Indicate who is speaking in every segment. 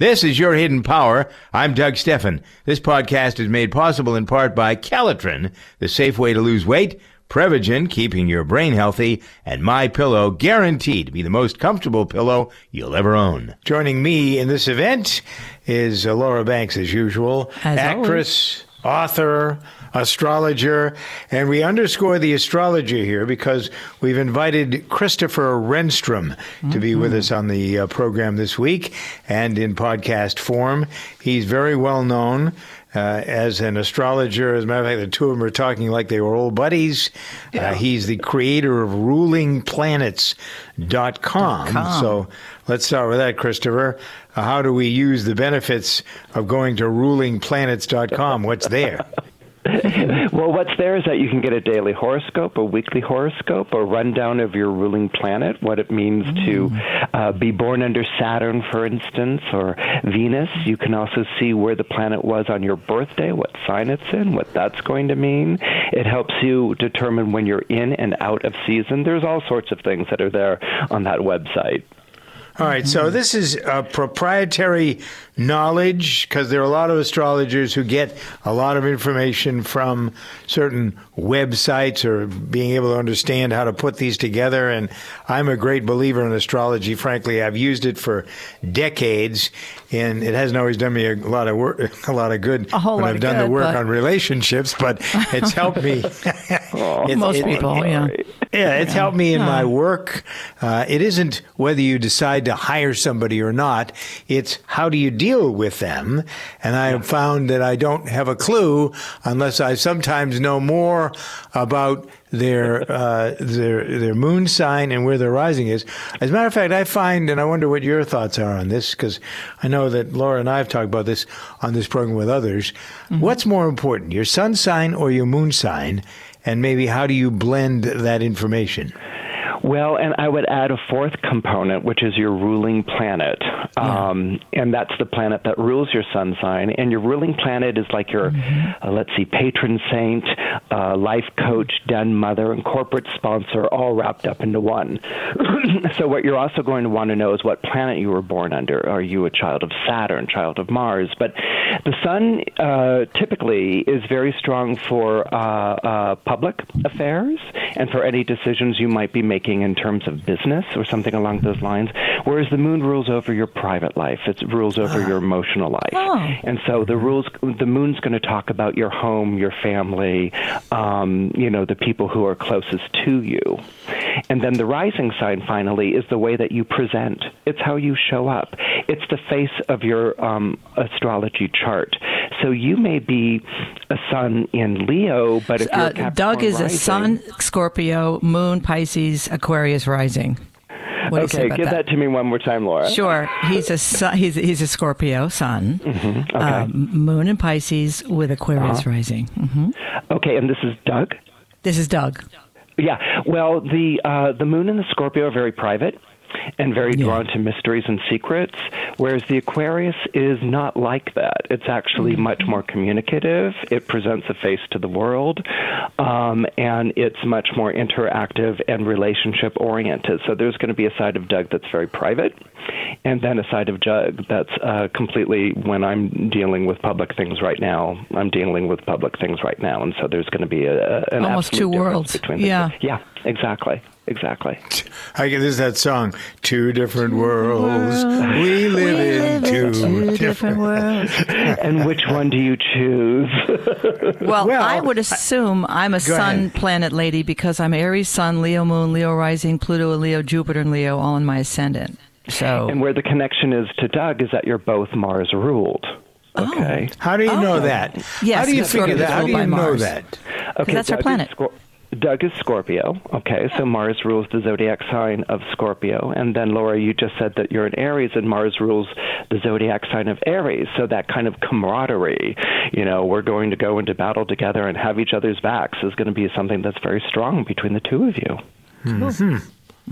Speaker 1: This is Your Hidden Power. I'm Doug Stephan. This podcast is made possible in part by Calitrin, the safe way to lose weight, Prevagen, keeping your brain healthy, and My Pillow, guaranteed to be the most comfortable pillow you'll ever own. Joining me in this event is uh, Laura Banks, as usual,
Speaker 2: As
Speaker 1: actress, author, astrologer, and we underscore the astrology here because we've invited Christopher Renstrom to be with us on the uh, program this week and in podcast form. He's very well known. Uh, as an astrologer, as a matter of fact, the two of them are talking like they were old buddies. Uh, he's the creator of rulingplanets.com.
Speaker 2: com.
Speaker 1: So let's start with that, Christopher. Uh, how do we use the benefits of going to rulingplanets.com? What's there?
Speaker 3: well, what's there is that you can get a daily horoscope, a weekly horoscope, a rundown of your ruling planet, what it means to uh, be born under Saturn, for instance, or Venus. You can also see where the planet was on your birthday, what sign it's in, what that's going to mean. It helps you determine when you're in and out of season. There's all sorts of things that are there on that website.
Speaker 1: All right, so this is uh, proprietary knowledge because there are a lot of astrologers who get a lot of information from certain websites or being able to understand how to put these together. And I'm a great believer in astrology. Frankly, I've used it for decades, and it hasn't always done me a lot of work, a lot of good
Speaker 2: A
Speaker 1: when I've done the work
Speaker 2: but-
Speaker 1: on relationships. But it's helped me. It-
Speaker 2: Most
Speaker 1: it-
Speaker 2: people, yeah.
Speaker 1: Yeah, it's helped me in my work. Uh, it isn't whether you decide to hire somebody or not. It's how do you deal with them. And I have found that I don't have a clue unless I sometimes know more about their uh, their their moon sign and where their rising is. As a matter of fact, I find, and I wonder what your thoughts are on this, because I know that Laura and I have talked about this on this program with others. What's more important, your sun sign or your moon sign? And maybe how do you blend that information?
Speaker 3: Well, and I would add a fourth component, which is your ruling planet. Um, and that's the planet that rules your sun sign. And your ruling planet is like your, uh, let's see, patron saint, uh, life coach, den mother, and corporate sponsor all wrapped up into one. so, what you're also going to want to know is what planet you were born under. Are you a child of Saturn, child of Mars? But the sun uh, typically is very strong for uh, uh, public affairs and for any decisions you might be making in terms of business or something along those lines. Whereas the moon rules over your private life, it rules over your emotional life.
Speaker 2: Oh.
Speaker 3: And so the rules, the moon's going to talk about your home, your family, um, you know, the people who are closest to you. And then the rising sign, finally, is the way that you present. It's how you show up. It's the face of your um, astrology chart. So you may be a sun in Leo, but if you're uh,
Speaker 2: Doug is
Speaker 3: rising,
Speaker 2: a sun Scorpio, moon Pisces, Aquarius rising.
Speaker 3: What okay, give that? that? to me one more time, Laura.
Speaker 2: Sure. He's a he's he's a Scorpio sun, mm-hmm. okay. um, moon in Pisces with Aquarius uh-huh. rising. Mm-hmm.
Speaker 3: Okay, and this is Doug.
Speaker 2: This is Doug.
Speaker 3: Yeah. Well, the uh, the moon and the Scorpio are very private and very yeah. drawn to mysteries and secrets, whereas the Aquarius is not like that. It's actually mm-hmm. much more communicative. It presents a face to the world, um, and it's much more interactive and relationship oriented. So there's going to be a side of Doug that's very private, and then a side of Doug that's uh, completely when I'm dealing with public things right now. I'm dealing with public things right now, and so there's going to be a, an
Speaker 2: almost two worlds
Speaker 3: between
Speaker 2: yeah.
Speaker 3: Yeah, exactly exactly.
Speaker 1: I get this that song, Two Different Worlds. We live we in two, two different worlds.
Speaker 3: and which one do you choose?
Speaker 2: well, well, I would assume I, am a sun ahead. planet lady because I'm Aries sun, Leo moon, Leo rising, Pluto, and Leo, Jupiter, and Leo all in my ascendant. So
Speaker 3: And where the connection is to Doug is that you're both Mars ruled. Oh. Okay.
Speaker 1: Oh. How do you oh. know that?
Speaker 2: Yes,
Speaker 1: How do you figure that? How do you know that?
Speaker 3: Okay,
Speaker 2: that's Doug our planet.
Speaker 3: Doug is Scorpio. Okay, so Mars rules the zodiac sign of Scorpio. And then, Laura, you just said that you're an Aries, and Mars rules the zodiac sign of Aries. So that kind of camaraderie, you know, we're going to go into battle together and have each other's backs is going to be something that's very strong between the two of you.
Speaker 1: Mm-hmm.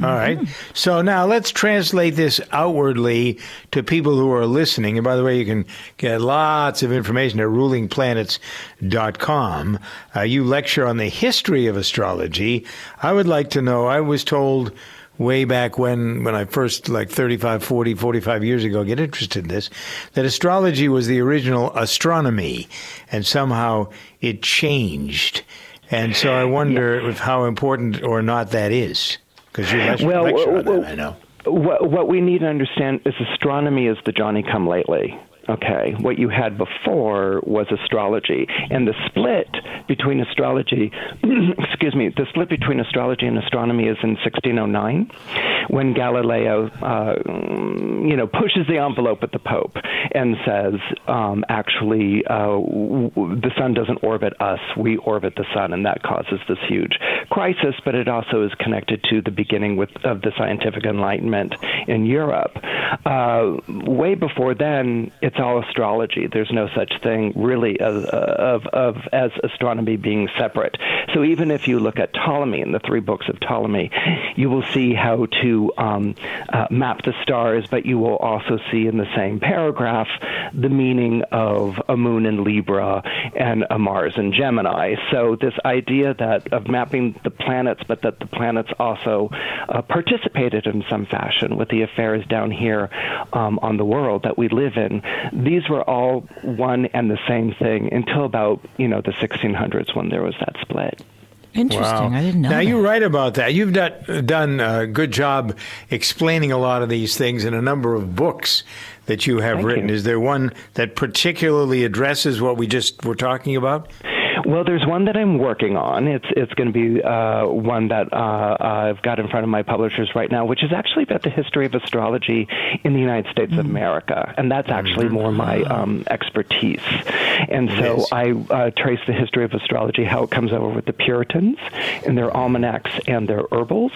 Speaker 1: All right. So now let's translate this outwardly to people who are listening. And by the way, you can get lots of information at rulingplanets.com. Uh, you lecture on the history of astrology. I would like to know, I was told way back when, when I first, like 35, 40, 45 years ago, get interested in this, that astrology was the original astronomy and somehow it changed. And so I wonder yeah. if how important or not that is. Because you lecture, well, lecture on that, I know.
Speaker 3: What, what we need to understand is astronomy is the Johnny come lately. Okay, what you had before was astrology, and the split between astrology, excuse me, the split between astrology and astronomy is in 1609, when Galileo, uh, you know, pushes the envelope at the Pope and says, um, actually, uh, w- the sun doesn't orbit us; we orbit the sun, and that causes this huge crisis. But it also is connected to the beginning with, of the scientific enlightenment in Europe. Uh, way before then, it's all astrology. There's no such thing really as, uh, of, of, as astronomy being separate. So even if you look at Ptolemy in the three books of Ptolemy, you will see how to um, uh, map the stars, but you will also see in the same paragraph the meaning of a moon in Libra and a Mars in Gemini. So this idea that of mapping the planets, but that the planets also uh, participated in some fashion with the affairs down here um, on the world that we live in these were all one and the same thing until about you know the 1600s when there was that split.
Speaker 2: Interesting. Wow. I didn't know.
Speaker 1: Now
Speaker 2: that.
Speaker 1: you're right about that. You've done, done a good job explaining a lot of these things in a number of books that you have
Speaker 3: Thank
Speaker 1: written.
Speaker 3: You.
Speaker 1: Is there one that particularly addresses what we just were talking about?
Speaker 3: Well, there's one that I'm working on. It's it's going to be uh, one that uh, I've got in front of my publishers right now, which is actually about the history of astrology in the United States mm-hmm. of America, and that's actually mm-hmm. more my um, expertise. And so yes. I uh, trace the history of astrology, how it comes over with the Puritans and their almanacs and their herbals,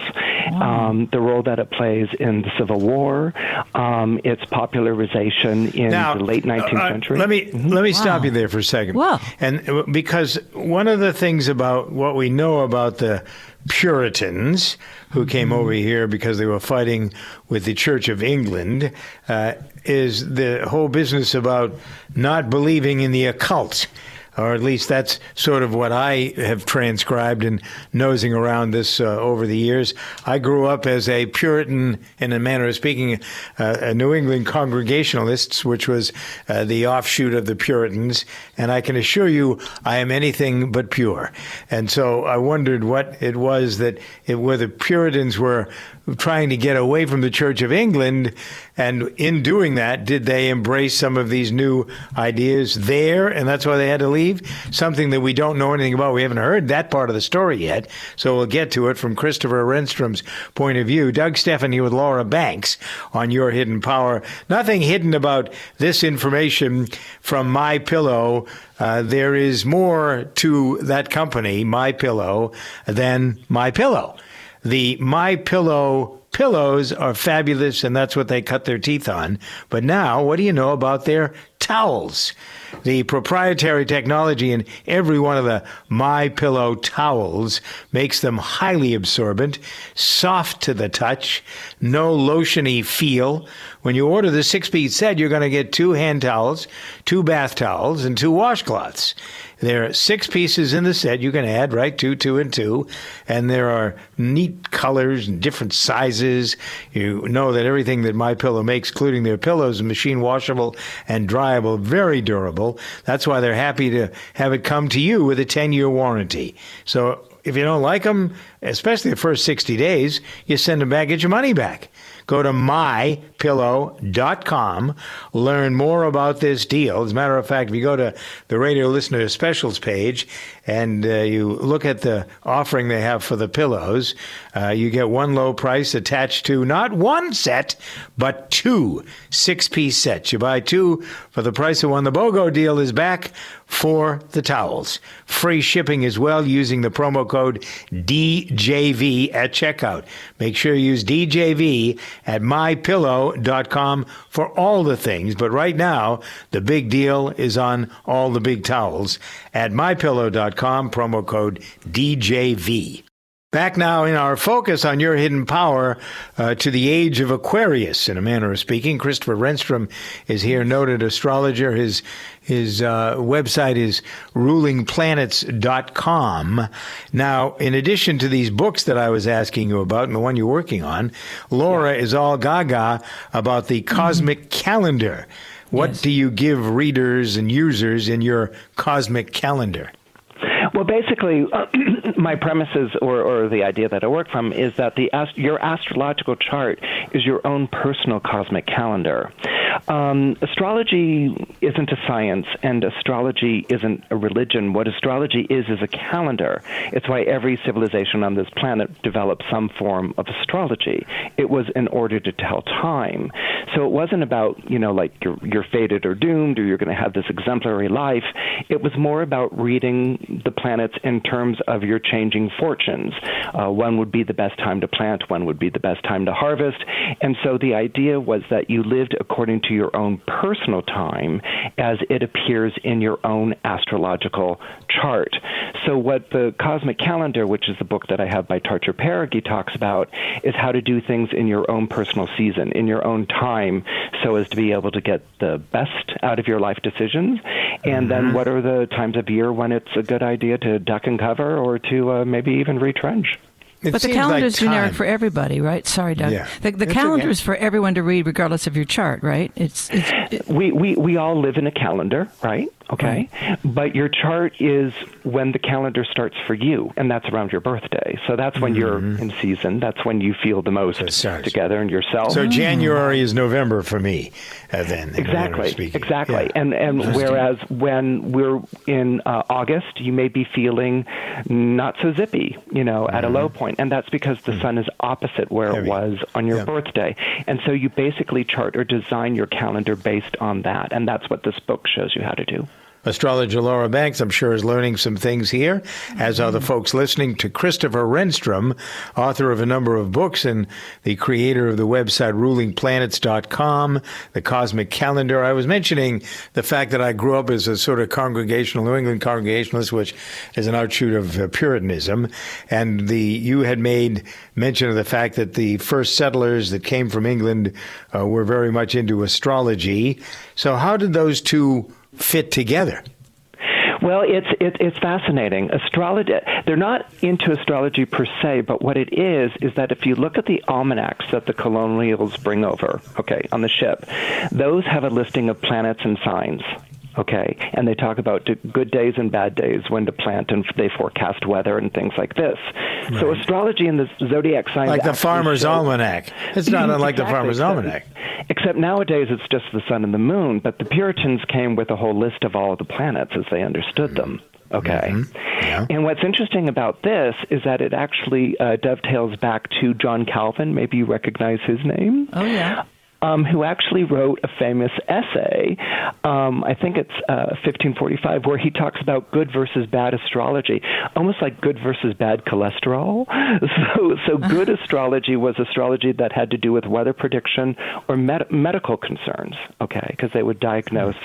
Speaker 3: wow. um, the role that it plays in the Civil War, um, its popularization in
Speaker 1: now,
Speaker 3: the late 19th uh, century.
Speaker 1: Let me mm-hmm. let me wow. stop you there for a second.
Speaker 2: Wow.
Speaker 1: And uh, because one of the things about what we know about the Puritans who came mm-hmm. over here because they were fighting with the Church of England uh, is the whole business about not believing in the occult or at least that's sort of what I have transcribed and nosing around this uh, over the years. I grew up as a Puritan, in a manner of speaking, uh, a New England Congregationalists, which was uh, the offshoot of the Puritans, and I can assure you I am anything but pure. And so I wondered what it was that it, where the Puritans were trying to get away from the Church of England. And in doing that, did they embrace some of these new ideas there? And that's why they had to leave something that we don't know anything about. We haven't heard that part of the story yet, so we'll get to it from Christopher Renstrom's point of view. Doug Stephan with Laura Banks on Your Hidden Power. Nothing hidden about this information from My Pillow. Uh, there is more to that company, My Pillow, than My Pillow. The My Pillow pillows are fabulous, and that's what they cut their teeth on. But now, what do you know about their towels? The proprietary technology in every one of the My Pillow towels makes them highly absorbent, soft to the touch, no lotiony feel. When you order the six-piece set, you're going to get two hand towels, two bath towels, and two washcloths. There are six pieces in the set you can add, right? Two, two, and two. And there are neat colors and different sizes. You know that everything that My Pillow makes, including their pillows, is machine washable and dryable, very durable. That's why they're happy to have it come to you with a 10 year warranty. So if you don't like them, especially the first 60 days, you send them back, get your money back. Go to mypillow.com, learn more about this deal. As a matter of fact, if you go to the radio listener specials page and uh, you look at the offering they have for the pillows, uh, you get one low price attached to not one set, but two six piece sets. You buy two for the price of one. The BOGO deal is back for the towels. Free shipping as well using the promo code DJV at checkout. Make sure you use DJV at mypillow.com for all the things. But right now, the big deal is on all the big towels at mypillow.com, promo code DJV. Back now in our focus on your hidden power uh, to the age of Aquarius, in a manner of speaking. Christopher Renstrom is here, noted astrologer. His his uh, website is rulingplanets.com. Now, in addition to these books that I was asking you about and the one you're working on, Laura yeah. is all gaga about the cosmic mm-hmm. calendar. What yes. do you give readers and users in your cosmic calendar?
Speaker 3: Well, basically, uh, my premises or, or the idea that I work from is that the your astrological chart is your own personal cosmic calendar. Um, astrology isn't a science, and astrology isn't a religion. What astrology is is a calendar. It's why every civilization on this planet developed some form of astrology. It was in order to tell time. So it wasn't about you know like you're, you're fated or doomed or you're going to have this exemplary life. It was more about reading the planets in terms of your changing fortunes. Uh, when would be the best time to plant? When would be the best time to harvest? And so the idea was that you lived according to your own personal time as it appears in your own astrological chart. So what the Cosmic Calendar, which is the book that I have by Tarcher Perigee, talks about is how to do things in your own personal season, in your own time, so as to be able to get the best out of your life decisions. And mm-hmm. then what are the times of year when it's a good idea to duck and cover or to uh, maybe even retrench?
Speaker 2: It but the calendar like is generic for everybody, right? Sorry, Doug. Yeah. The, the calendar okay. is for everyone to read, regardless of your chart, right? It's, it's
Speaker 3: it, we, we we all live in a calendar, right? Okay. Right. But your chart is when the calendar starts for you, and that's around your birthday. So that's when mm-hmm. you're in season. That's when you feel the most together and yourself.
Speaker 1: So January is November for me, uh, then.
Speaker 3: Exactly. Exactly. Yeah. And and whereas when we're in uh, August, you may be feeling not so zippy, you know, mm-hmm. at a low mm-hmm. Point, and that's because the mm-hmm. sun is opposite where it was on your birthday. And so you basically chart or design your calendar based on that, and that's what this book shows you how to do.
Speaker 1: Astrologer Laura Banks, I'm sure, is learning some things here, as are the mm-hmm. folks listening to Christopher Renstrom, author of a number of books and the creator of the website rulingplanets.com, the cosmic calendar. I was mentioning the fact that I grew up as a sort of congregational, New England congregationalist, which is an outshoot of uh, Puritanism. And the, you had made mention of the fact that the first settlers that came from England uh, were very much into astrology. So how did those two fit together?
Speaker 3: Well, it's it, it's fascinating. Astrology they're not into astrology per se, but what it is is that if you look at the almanacs that the colonials bring over, okay, on the ship, those have a listing of planets and signs okay and they talk about good days and bad days when to plant and they forecast weather and things like this right. so astrology and the zodiac signs
Speaker 1: like the farmer's almanac it's not unlike exactly. the farmer's almanac
Speaker 3: Except nowadays it's just the sun and the moon, but the Puritans came with a whole list of all of the planets as they understood them. Okay. Mm-hmm. Yeah. And what's interesting about this is that it actually uh, dovetails back to John Calvin. Maybe you recognize his name.
Speaker 2: Oh, yeah
Speaker 3: um, who actually wrote a famous essay. Um, I think it's uh, 1545, where he talks about good versus bad astrology, almost like good versus bad cholesterol. So, so good astrology was astrology that had to do with weather prediction or med- medical concerns. Okay, because they would diagnose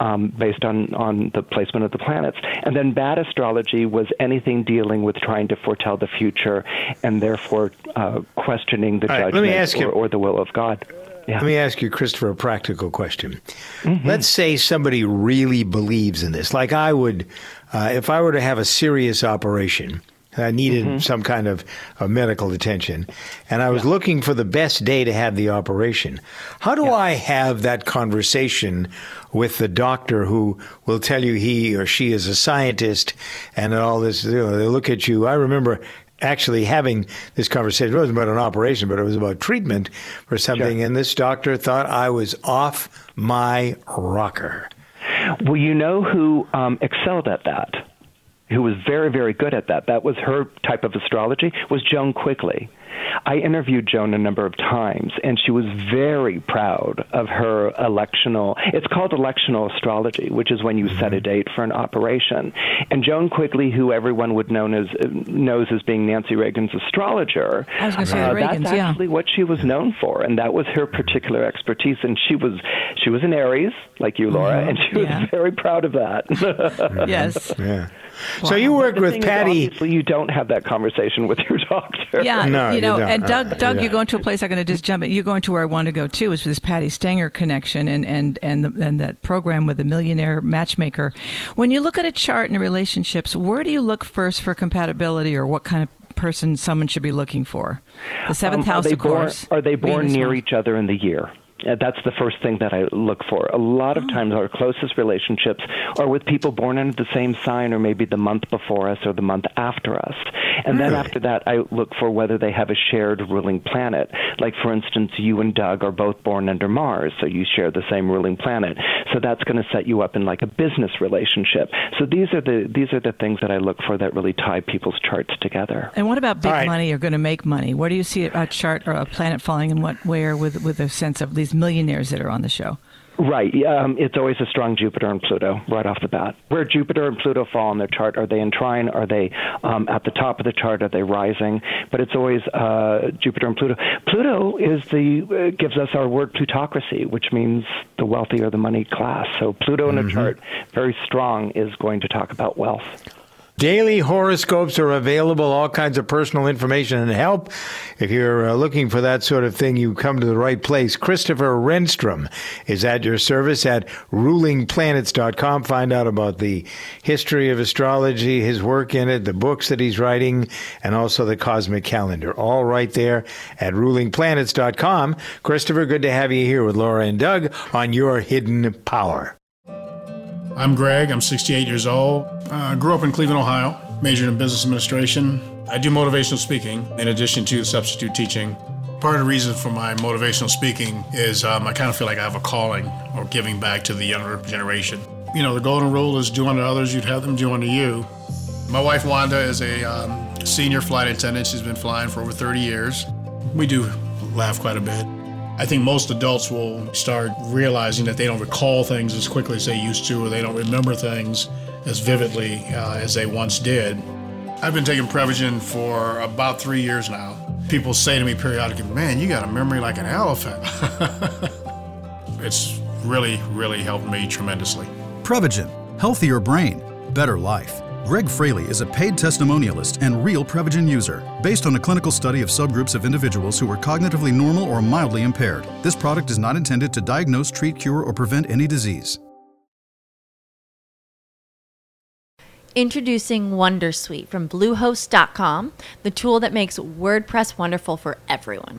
Speaker 3: um, based on on the placement of the planets, and then bad astrology was anything dealing with trying to foretell the future and therefore uh, questioning the
Speaker 1: All
Speaker 3: judgment
Speaker 1: right,
Speaker 3: or, or the will of God.
Speaker 1: Yeah. Let me ask you, Christopher, a practical question. Mm-hmm. Let's say somebody really believes in this. Like I would, uh, if I were to have a serious operation, I needed mm-hmm. some kind of, of, medical attention, and I was yeah. looking for the best day to have the operation. How do yeah. I have that conversation with the doctor who will tell you he or she is a scientist and all this? You know, they look at you. I remember actually having this conversation. It wasn't about an operation, but it was about treatment for something. Sure. And this doctor thought I was off my rocker.
Speaker 3: Well, you know who um, excelled at that? Who was very, very good at that? That was her type of astrology. Was Joan Quigley. I interviewed Joan a number of times, and she was very proud of her electional. It's called electional astrology, which is when you set a mm-hmm. date for an operation. And Joan Quigley, who everyone would know as knows as being Nancy Reagan's astrologer,
Speaker 2: I was going to say uh, Reagan's,
Speaker 3: that's actually
Speaker 2: yeah.
Speaker 3: what she was known for, and that was her particular expertise. And she was she was an Aries, like you, Laura, mm-hmm. and she was yeah. very proud of that.
Speaker 2: yes.
Speaker 1: Yeah. So you work with Patty.
Speaker 3: obviously, you don't have that conversation with your doctor.
Speaker 2: Yeah, no, you know, you and Doug, uh, Doug, yeah. you're going to a place I'm going to just jump. In. You're going to where I want to go too, is with this Patti Stanger connection and and and the, and that program with the millionaire matchmaker. When you look at a chart in relationships, where do you look first for compatibility, or what kind of person someone should be looking for? The seventh um, house, of
Speaker 3: born,
Speaker 2: course.
Speaker 3: Are they born near each other in the year? Uh, that's the first thing that I look for. A lot of oh. times, our closest relationships are with people born under the same sign, or maybe the month before us or the month after us. And really? then after that, I look for whether they have a shared ruling planet. Like, for instance, you and Doug are both born under Mars, so you share the same ruling planet. So that's going to set you up in like a business relationship. So these are the these are the things that I look for that really tie people's charts together.
Speaker 2: And what about big right. money? You're going to make money. Where do you see a chart or a planet falling in what where with with a sense of these these millionaires that are on the show.
Speaker 3: Right. Um, it's always a strong Jupiter and Pluto right off the bat. Where Jupiter and Pluto fall on their chart, are they in trine? Are they um, at the top of the chart? Are they rising? But it's always uh, Jupiter and Pluto. Pluto is the uh, gives us our word plutocracy, which means the wealthy or the money class. So Pluto in mm-hmm. a chart, very strong, is going to talk about wealth.
Speaker 1: Daily horoscopes are available, all kinds of personal information and help. If you're uh, looking for that sort of thing, you come to the right place. Christopher Renstrom is at your service at rulingplanets.com. Find out about the history of astrology, his work in it, the books that he's writing, and also the cosmic calendar. All right there at rulingplanets.com. Christopher, good to have you here with Laura and Doug on Your Hidden Power.
Speaker 4: I'm Greg. I'm 68 years old. I uh, grew up in Cleveland, Ohio, majored in business administration. I do motivational speaking in addition to substitute teaching. Part of the reason for my motivational speaking is um, I kind of feel like I have a calling or giving back to the younger generation. You know, the golden rule is do unto others, you'd have them do unto you. My wife Wanda is a um, senior flight attendant. She's been flying for over 30 years. We do laugh quite a bit. I think most adults will start realizing that they don't recall things as quickly as they used to, or they don't remember things as vividly uh, as they once did. I've been taking Prevagen for about three years now. People say to me periodically, Man, you got a memory like an elephant. it's really, really helped me tremendously.
Speaker 5: Prevagen, healthier brain, better life. Greg Fraley is a paid testimonialist and real Prevagen user, based on a clinical study of subgroups of individuals who were cognitively normal or mildly impaired. This product is not intended to diagnose, treat, cure, or prevent any disease.
Speaker 6: Introducing Wondersuite from Bluehost.com, the tool that makes WordPress wonderful for everyone.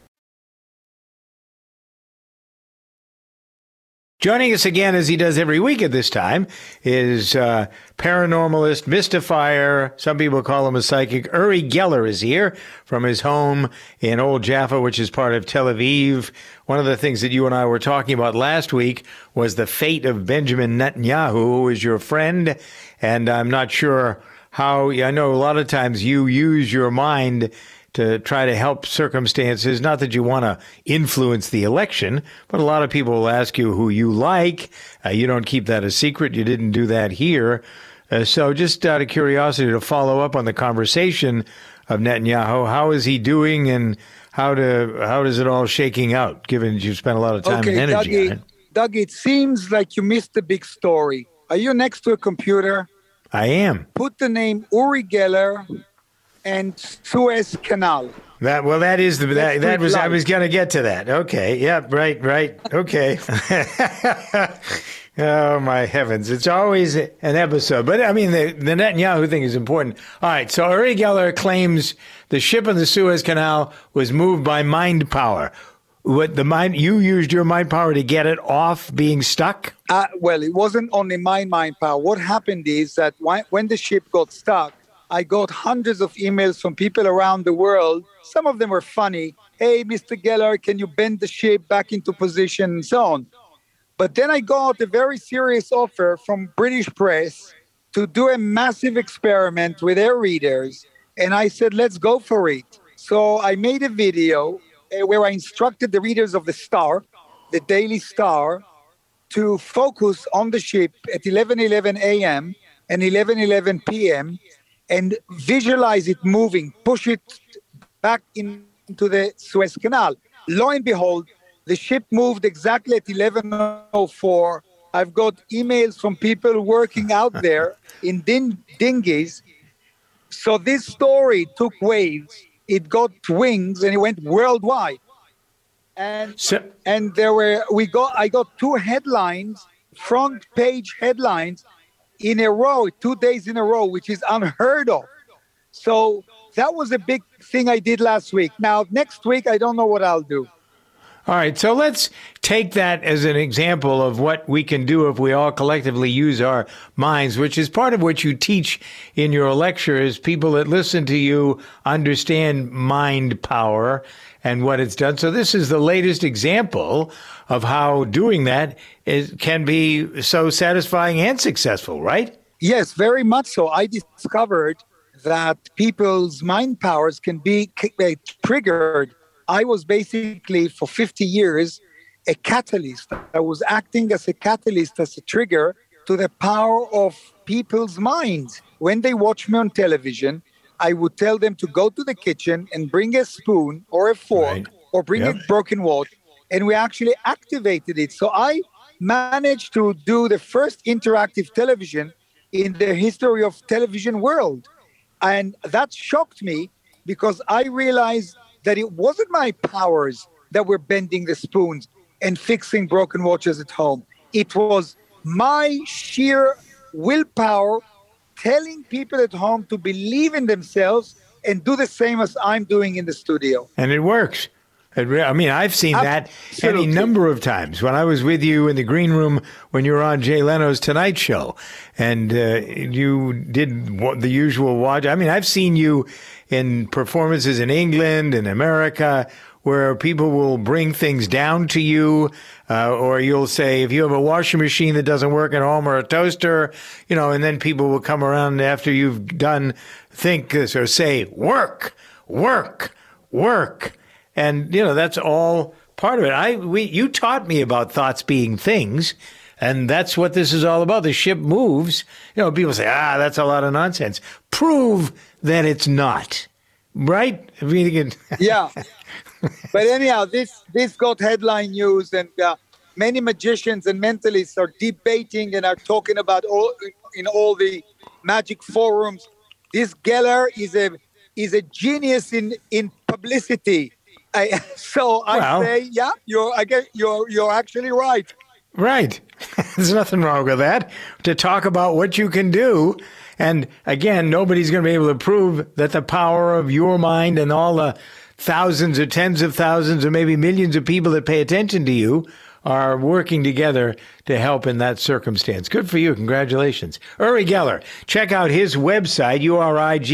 Speaker 1: Joining us again, as he does every week at this time, is uh, paranormalist, mystifier. Some people call him a psychic. Uri Geller is here from his home in Old Jaffa, which is part of Tel Aviv. One of the things that you and I were talking about last week was the fate of Benjamin Netanyahu, who is your friend. And I'm not sure how, I know a lot of times you use your mind to try to help circumstances. Not that you want to influence the election, but a lot of people will ask you who you like. Uh, you don't keep that a secret. You didn't do that here. Uh, so, just out of curiosity, to follow up on the conversation of Netanyahu, how is he doing, and how to how is it all shaking out? Given you spent a lot of time
Speaker 7: okay,
Speaker 1: and energy
Speaker 7: Dougie,
Speaker 1: on it.
Speaker 7: Doug, it seems like you missed the big story. Are you next to a computer?
Speaker 1: I am.
Speaker 7: Put the name Uri Geller and Suez Canal.
Speaker 1: That well, that is the that, that was I was gonna get to that. Okay, yeah, right, right, okay. oh my heavens! It's always an episode, but I mean the the Netanyahu thing is important. All right, so Uri Geller claims the ship in the Suez Canal was moved by mind power. What the mind you used your mind power to get it off being stuck?
Speaker 7: Uh, well, it wasn't only my mind power. What happened is that when the ship got stuck, I got hundreds of emails from people around the world. Some of them were funny. Hey, Mr. Geller, can you bend the ship back into position and so on? But then I got a very serious offer from British press to do a massive experiment with their readers. And I said, let's go for it. So I made a video uh, where I instructed the readers of the Star, the Daily Star, to focus on the ship at 11:11 a.m. and 11:11 p.m. and visualize it moving, push it back into the Suez Canal. Lo and behold, the ship moved exactly at 11:04. I've got emails from people working out there in din- dinghies. So this story took waves. It got wings and it went worldwide. And
Speaker 1: So,
Speaker 7: and there were we got I got two headlines, front page headlines in a row, two days in a row, which is unheard of. So that was a big thing I did last week. Now next week I don't know what I'll do.
Speaker 1: All right, so let's take that as an example of what we can do if we all collectively use our minds, which is part of what you teach in your lectures. People that listen to you understand mind power and what it's done. So this is the latest example of how doing that is, can be so satisfying and successful, right?
Speaker 7: Yes, very much so. I discovered that people's mind powers can be uh, triggered. I was basically for 50 years a catalyst. I was acting as a catalyst, as a trigger to the power of people's minds. When they watch me on television, I would tell them to go to the kitchen and bring a spoon or a fork
Speaker 1: Right.
Speaker 7: or bring
Speaker 1: Yep.
Speaker 7: a broken watch. And we actually activated it. So I managed to do the first interactive television in the history of television world. And that shocked me because I realized that it wasn't my powers that were bending the spoons and fixing broken watches at home. It was my sheer willpower telling people at home to believe in themselves and do the same as I'm doing in the studio.
Speaker 1: And it works. It re- I mean, I've seen that any number of times when I was with you in the green room when you were on Jay Leno's Tonight Show, and uh, you did the usual watch. I mean, I've seen you in performances in England and America where people will bring things down to you, uh, or you'll say if you have a washing machine that doesn't work at home or a toaster, you know, and then people will come around after you've done think this or say work, work, work and you know that's all part of it. I we you taught me about thoughts being things, and that's what this is all about. The ship moves. You know, people say, ah, that's a lot of nonsense. Prove that it's not. Right? I mean, again.
Speaker 7: yeah. But anyhow, this this got headline news, and uh, many magicians and mentalists are debating and are talking about all in all the magic forums. This Geller is a is a genius in in publicity. I, so I well, say, yeah, you're I guess you're you're actually right.
Speaker 1: Right. There's nothing wrong with that. To talk about what you can do. And again, nobody's going to be able to prove that the power of your mind and all the thousands or tens of thousands or maybe millions of people that pay attention to you are working together to help in that circumstance. Good for you. Congratulations. Uri Geller. Check out his website, U-R-I-G-E-L-L-E-R.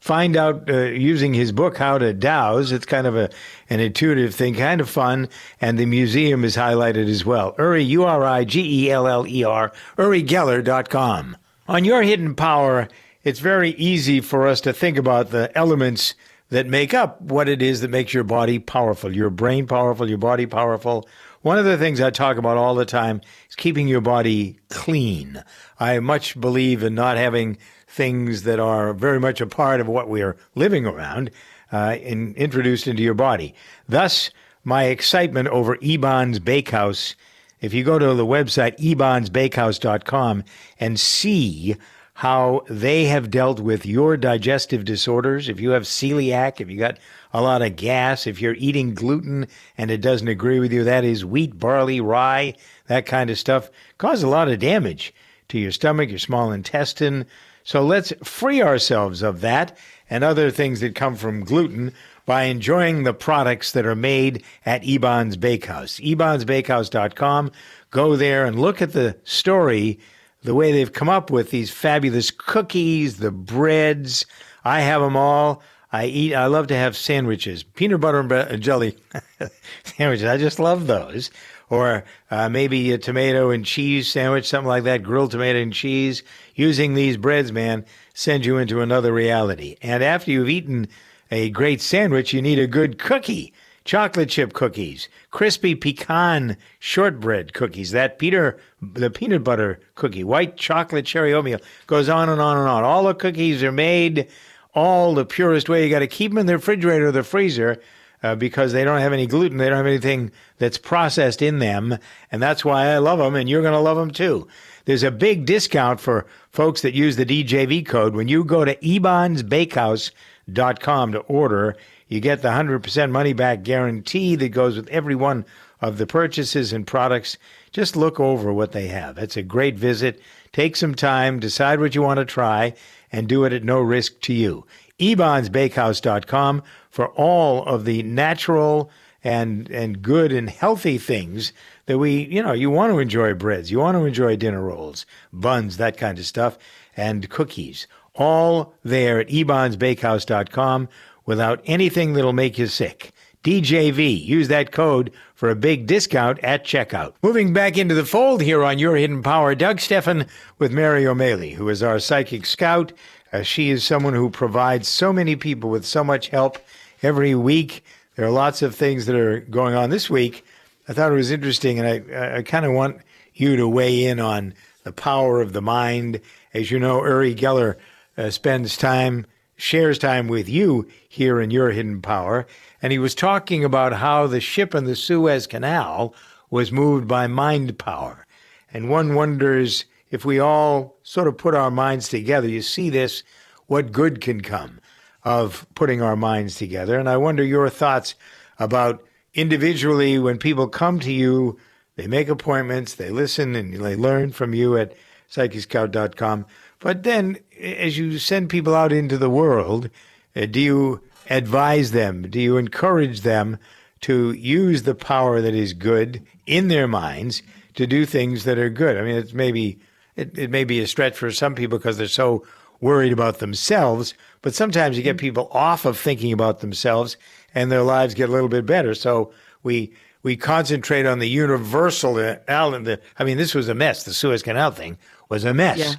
Speaker 1: Find out uh, using his book, How to Dowse. It's kind of a, an intuitive thing, kind of fun. And the museum is highlighted as well. Uri, U-R-I-G-E-L-L-E-R, UriGeller.com. On Your Hidden Power, it's very easy for us to think about the elements that make up what it is that makes your body powerful, your brain powerful, your body powerful. One of the things I talk about all the time is keeping your body clean. I much believe in not having things that are very much a part of what we are living around uh, in, introduced into your body. Thus, my excitement over Eban's Bakehouse. If you go to the website ebansbakehouse.com and see how they have dealt with your digestive disorders. If you have celiac, if you got a lot of gas, if you're eating gluten and it doesn't agree with you, that is wheat, barley, rye, that kind of stuff, cause a lot of damage to your stomach, your small intestine. So let's free ourselves of that and other things that come from gluten by enjoying the products that are made at Eban's Bakehouse. Eban'sBakehouse.com. Go there and look at the story the way they've come up with these fabulous cookies, the breads. I have them all. I eat. I love to have sandwiches, peanut butter and jelly sandwiches. I just love those. Or uh, maybe a tomato and cheese sandwich, something like that. Grilled tomato and cheese. Using these breads, man, sends you into another reality. And after you've eaten a great sandwich, you need a good cookie chocolate chip cookies, crispy pecan shortbread cookies, that Peter, the peanut butter cookie, white chocolate cherry oatmeal, goes on and on and on. All the cookies are made all the purest way. You got to keep them in the refrigerator or the freezer. Uh, because they don't have any gluten, they don't have anything that's processed in them, and that's why I love them, and you're going to love them too. There's a big discount for folks that use the DJV code when you go to ebansbakehouse.com to order you get the 100% money back guarantee that goes with every one of the purchases and products. Just look over what they have. It's a great visit. Take some time, decide what you want to try, and do it at no risk to you. EbansBakehouse.com for all of the natural and and good and healthy things that we, you know, you want to enjoy breads, you want to enjoy dinner rolls, buns, that kind of stuff, and cookies. All there at ebansbakehouse.com without anything that'll make you sick. DJV. Use that code for a big discount at checkout. Moving back into the fold here on Your Hidden Power, Doug Stephan with Mary O'Malley, who is our psychic scout. Uh, she is someone who provides so many people with so much help every week. There are lots of things that are going on this week. I thought it was interesting, and I, I kind of want you to weigh in on the power of the mind. As you know, Uri Geller uh, spends time shares time with you here in your hidden power, and he was talking about how the ship in the Suez Canal was moved by mind power. And one wonders if we all sort of put our minds together, you see this, what good can come of putting our minds together. And I wonder your thoughts about individually when people come to you, they make appointments, they listen, and they learn from you at psychicscout.com. But then, as you send people out into the world, uh, do you advise them? Do you encourage them to use the power that is good in their minds to do things that are good? I mean, it's maybe it, it may be a stretch for some people because they're so worried about themselves, but sometimes you get people off of thinking about themselves and their lives get a little bit better. So we we concentrate on the universal. Uh, I mean, this was a mess. The Suez Canal thing was a mess. Yeah.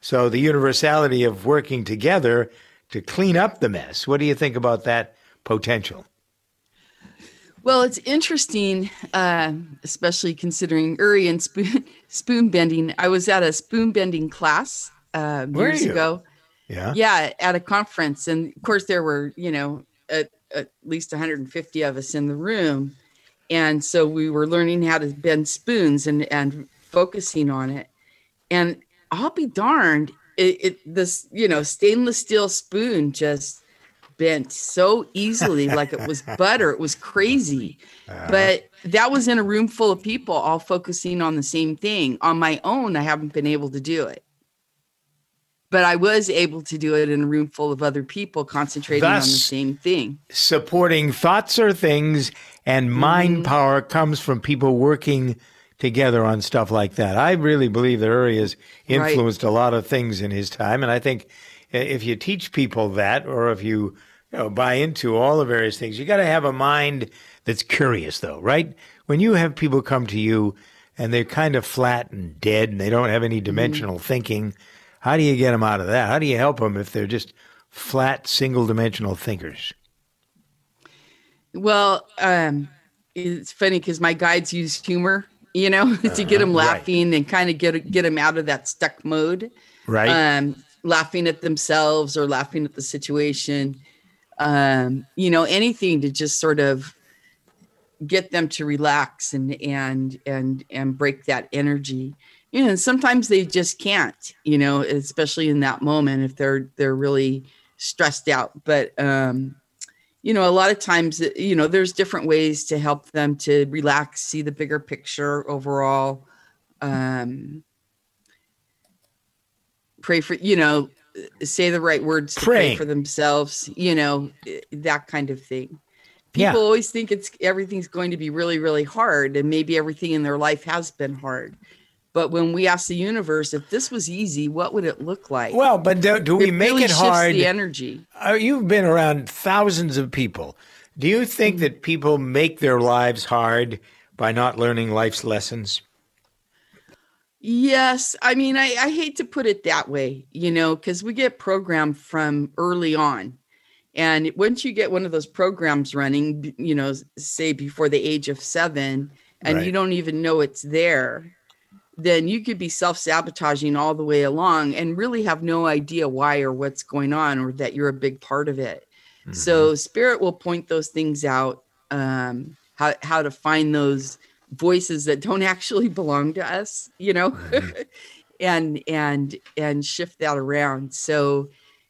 Speaker 1: So the universality of working together to clean up the mess. What do you think about that potential?
Speaker 8: Well, it's interesting, uh, especially considering Uri and spoon, spoon bending. I was at a spoon bending class uh, years ago.
Speaker 1: Yeah.
Speaker 8: Yeah, at a conference. And of course, there were, you know, at, at least 150 of us in the room. And so we were learning how to bend spoons and, and focusing on it. And I'll be darned, it, it this, you know, stainless steel spoon just bent so easily like it was butter. It was crazy. Uh-huh. But that was in a room full of people all focusing on the same thing. On my own, I haven't been able to do it. But I was able to do it in a room full of other people concentrating on the same thing.
Speaker 1: Supporting thoughts or things and mind mm-hmm. power comes from people working together on stuff like that. I really believe that Uri has influenced right. a lot of things in his time. And I think if you teach people that, or if you you know, buy into all the various things. You got to have a mind that's curious, though, right? When you have people come to you and they're kind of flat and dead and they don't have any mm-hmm. dimensional mm-hmm. thinking, how do you get them out of that? How do you help them if they're just flat, single dimensional thinkers?
Speaker 8: Well, um, it's funny because my guides use humor, you know, to get them uh-huh. laughing right. and kind of get get them out of that stuck mode.
Speaker 1: Right.
Speaker 8: Um, laughing at themselves or laughing at the situation um, you know, anything to just sort of get them to relax and and and and break that energy. You know, and sometimes they just can't, you know, especially in that moment if they're they're really stressed out. But um, you know, a lot of times, uh, you know, there's different ways to help them to relax, see the bigger picture overall. Um, pray for, you know, uh, say the right words to pray for themselves, you know, uh, that kind of thing. People yeah. always think it's everything's going to be really, really hard, and maybe everything in their life has been hard. But when we ask the universe if this was easy, what would it look like?
Speaker 1: Well, but do, do we it make really it hard?
Speaker 8: The energy.
Speaker 1: Uh, you've been around thousands of people. Do you think mm-hmm. that people make their lives hard by not learning life's lessons?
Speaker 8: Yes. I mean, I, I hate to put it that way, you know, because we get programmed from early on. And once you get one of those programs running, you know, say before the age of seven, and right. you don't even know it's there, then you could be self sabotaging all the way along and really have no idea why or what's going on or that you're a big part of it. Mm-hmm. So, spirit will point those things out, um, how, how to find those voices that don't actually belong to us you know mm-hmm. and and and shift that around so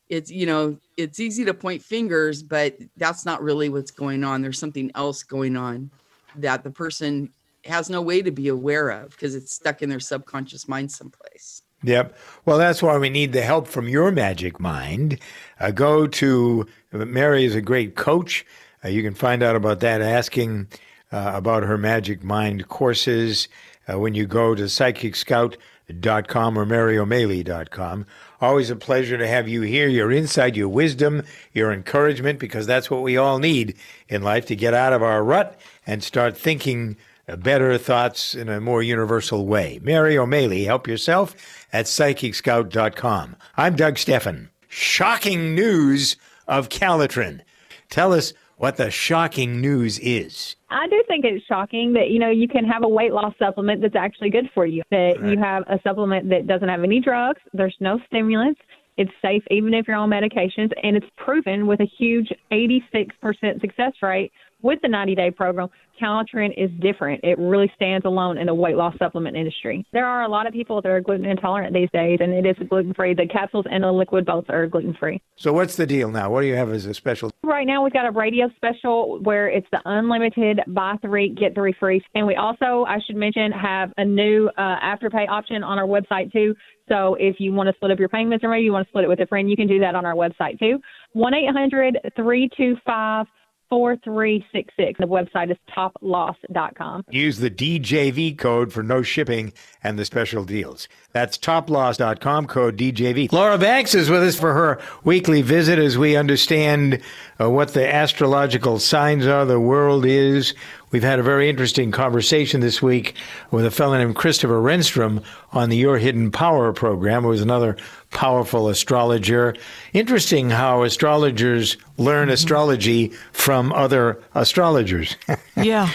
Speaker 8: it's you know it's easy to point fingers but that's not really what's going on there's something else going on that the person has no way to be aware of because it's stuck in their subconscious mind someplace
Speaker 1: Yep. Well, that's why we need the help from your magic mind. Uh, go to Mary is a great coach. Uh, you can find out about that asking uh, about her Magic Mind courses uh, when you go to psychicscout.com or maryo'malley.com. Always a pleasure to have you here, your insight, your wisdom, your encouragement, because that's what we all need in life to get out of our rut and start thinking uh, better thoughts in a more universal way. Mary O'Malley, help yourself at psychicscout.com. I'm Doug Stephan. Shocking news of Calotren. Tell us what the shocking news is.
Speaker 9: I do think it's shocking that you know you can have a weight loss supplement that's actually good for you. That right. you have a supplement that doesn't have any drugs. There's no stimulants. It's safe even if you're on medications, and it's proven with a huge 86% success rate with the 90 day program, Calotren is different. It really stands alone in the weight loss supplement industry. There are a lot of people that are gluten intolerant these days, and it is gluten free. The capsules and the liquid both are gluten free.
Speaker 1: So, what's the deal now? What do you have as a special?
Speaker 9: Right now, we've got a radio special where it's the unlimited buy three, get three free. And we also, I should mention, have a new uh, afterpay option on our website too. So if you want to split up your payments or maybe you want to split it with a friend, you can do that on our website too. 1 800 325 4366. The website is toploss.com.
Speaker 1: Use the DJV code for no shipping and the special deals. That's toploss.com, code DJV. Laura Banks is with us for her weekly visit as we understand uh, what the astrological signs are, the world is, We've had a very interesting conversation this week with a fellow named Christopher Renstrom on the Your Hidden Power program. It was another powerful astrologer. Interesting how astrologers learn mm-hmm. astrology from other astrologers.
Speaker 2: Yeah.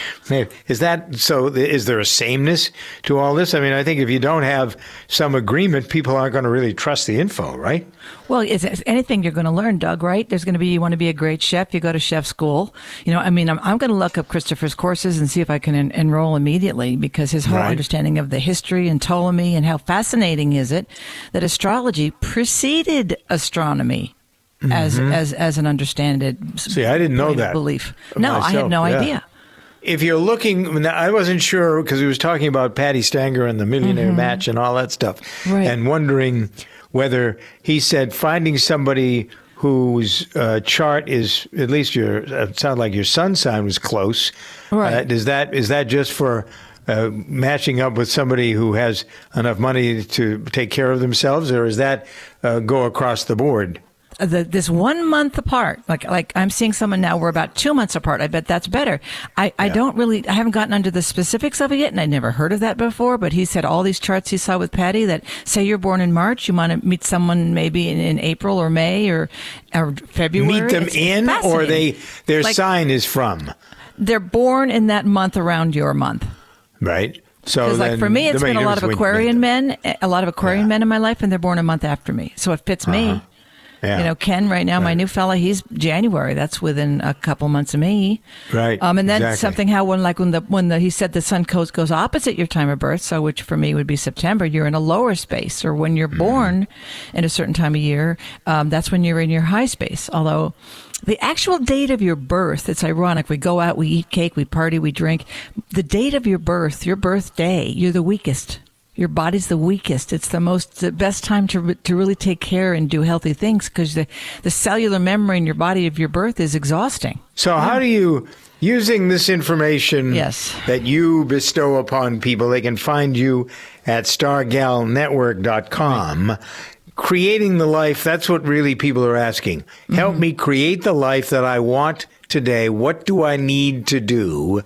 Speaker 1: is that so? Is there a sameness to all this? I mean, I think if you don't have some agreement, people aren't going to really trust the info, right?
Speaker 2: Well, it's, it's anything you're going to learn, Doug, right? There's going to be, you want to be a great chef, you go to chef school. You know, I mean, I'm, I'm going to look up Christopher's courses and see if I can en- enroll immediately because his whole right. understanding of the history and Ptolemy and how fascinating is it that astrology preceded astronomy. Mm-hmm. As, as as an understanding.
Speaker 1: See, I didn't know that
Speaker 2: belief. No, myself. I had no yeah. idea
Speaker 1: if you're looking, I wasn't sure because he was talking about Patti Stanger and the millionaire mm-hmm. match and all that stuff, right. and wondering whether he said finding somebody whose uh, chart is at least your uh, it sounded like your sun sign was close. Right. Uh, is that is that just for uh, matching up with somebody who has enough money to take care of themselves, or is that uh, go across the board?
Speaker 2: the, this one month apart, like like I'm seeing someone now. We're about two months apart. I bet that's better. I, yeah. I don't really. I haven't gotten under the specifics of it yet, and I'd never heard of that before. But he said all these charts he saw with Patti that say you're born in March, you want to meet someone maybe in, in April or May or or February.
Speaker 1: Meet them it's in, or they their like, sign is from.
Speaker 2: They're born in that month around your month.
Speaker 1: Right. So
Speaker 2: like for me, it's been a lot of Aquarian men, a lot of Aquarian yeah. men in my life, and they're born a month after me. So it fits uh-huh. me. Yeah. You know, Ken right now, right. my new fella, he's January. That's within a couple months of me.
Speaker 1: Right.
Speaker 2: Um, and then
Speaker 1: exactly.
Speaker 2: something how when like when the when the he said the sun goes goes opposite your time of birth, so which for me would be September. You're in a lower space, or when you're mm-hmm. born in a certain time of year, um, that's when you're in your high space. Although the actual date of your birth, it's ironic. We go out, we eat cake, we party, we drink. The date of your birth, your birthday, you're the weakest your body's the weakest. It's the most, the best time to to really take care and do healthy things because the the cellular memory in your body of your birth is exhausting.
Speaker 1: So how do you? Using this information
Speaker 2: yes.
Speaker 1: that you bestow upon people, they can find you at stargalnetwork.com. Right. Creating the life, that's what really people are asking. Help mm-hmm. me create the life that I want today. What do I need to do?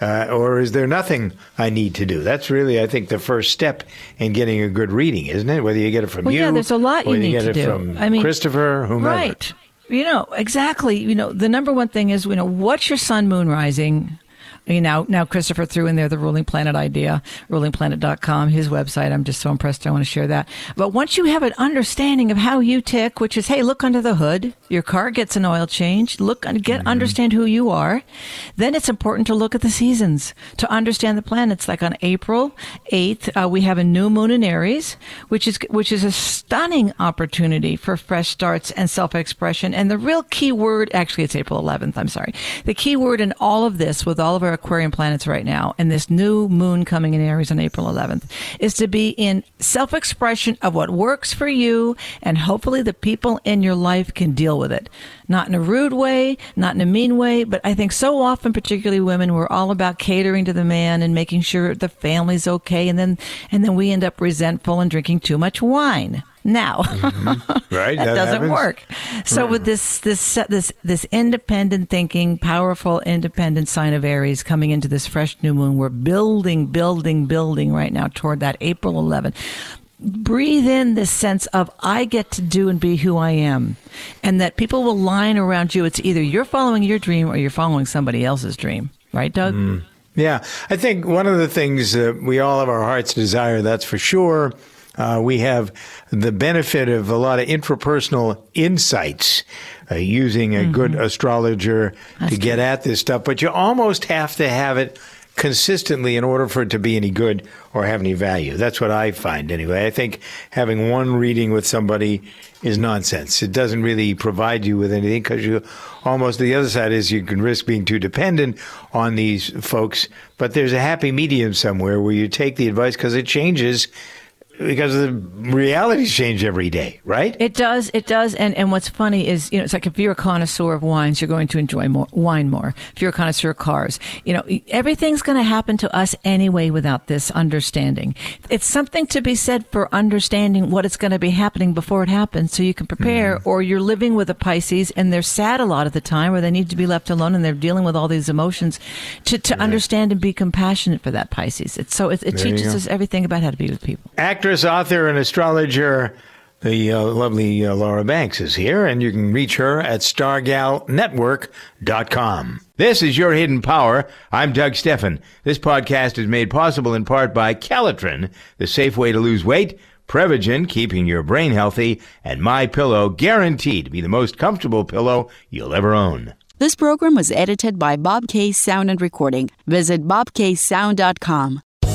Speaker 1: Uh, or is there nothing I need to do? That's really, I think, the first step in getting a good reading, isn't it? Whether you get it from
Speaker 2: well,
Speaker 1: you,
Speaker 2: yeah, there's a lot you need
Speaker 1: you
Speaker 2: to
Speaker 1: do.
Speaker 2: From
Speaker 1: I mean, Christopher, whomever.
Speaker 2: Right. You know exactly. You know the number one thing is you know what's your sun moon rising you know, now Christopher threw in there the Ruling Planet idea, rulingplanet.com, his website. I'm just so impressed. I want to share that. But once you have an understanding of how you tick, which is, hey, look under the hood. Your car gets an oil change. Look, get, mm-hmm. understand who you are. Then it's important to look at the seasons to understand the planets. Like on April 8th, uh, we have a new moon in Aries, which is, which is a stunning opportunity for fresh starts and self-expression. And the real key word, actually, it's April 11th. I'm sorry. The key word in all of this with all of our Aquarian planets right now, and this new moon coming in Aries on April 11th, is to be in self expression of what works for you, and hopefully the people in your life can deal with it. Not in a rude way, not in a mean way, but I think so often, particularly women, we're all about catering to the man and making sure the family's okay, and then and then we end up resentful and drinking too much wine now.
Speaker 1: Mm-hmm. Right,
Speaker 2: that,
Speaker 1: that,
Speaker 2: doesn't
Speaker 1: happens.
Speaker 2: work. So mm. with this this this this independent thinking, powerful independent sign of Aries coming into this fresh new moon, we're building, building, building right now toward that April 11th. Breathe in this sense of I get to do and be who I am, and that people will line around you. It's either you're following your dream or you're following somebody else's dream, right, Doug? Mm.
Speaker 1: Yeah, I think one of the things that we all have our heart's desire, that's for sure uh, we have the benefit of a lot of intrapersonal insights uh, using a mm-hmm. good astrologer That's to get true. at this stuff, but you almost have to have it consistently in order for it to be any good or have any value. That's what I find anyway. I think having one reading with somebody is nonsense. It doesn't really provide you with anything because you almost the other side is you can risk being too dependent on these folks. But there's a happy medium somewhere where you take the advice because it changes because the realities change every day, right?
Speaker 2: It does. It does. And and what's funny is, you know, it's like if you're a connoisseur of wines, you're going to enjoy more wine more. If you're a connoisseur of cars, you know, everything's going to happen to us anyway without this understanding. It's something to be said for understanding what is going to be happening before it happens, so you can prepare. Mm. Or you're living with a Pisces and they're sad a lot of the time, or they need to be left alone and they're dealing with all these emotions. To to understand and be compassionate for that Pisces. It's so it, it teaches us everything about how to be with people.
Speaker 1: Actress, author, and astrologer, the uh, lovely uh, Laura Banks is here, and you can reach her at stargalnetwork.com. This is Your Hidden Power. I'm Doug Stephan. This podcast is made possible in part by Calotren, the safe way to lose weight, Prevagen, keeping your brain healthy, and My Pillow, guaranteed to be the most comfortable pillow you'll ever own.
Speaker 10: This program was edited by Bob K Sound and Recording. Visit bobksound.com.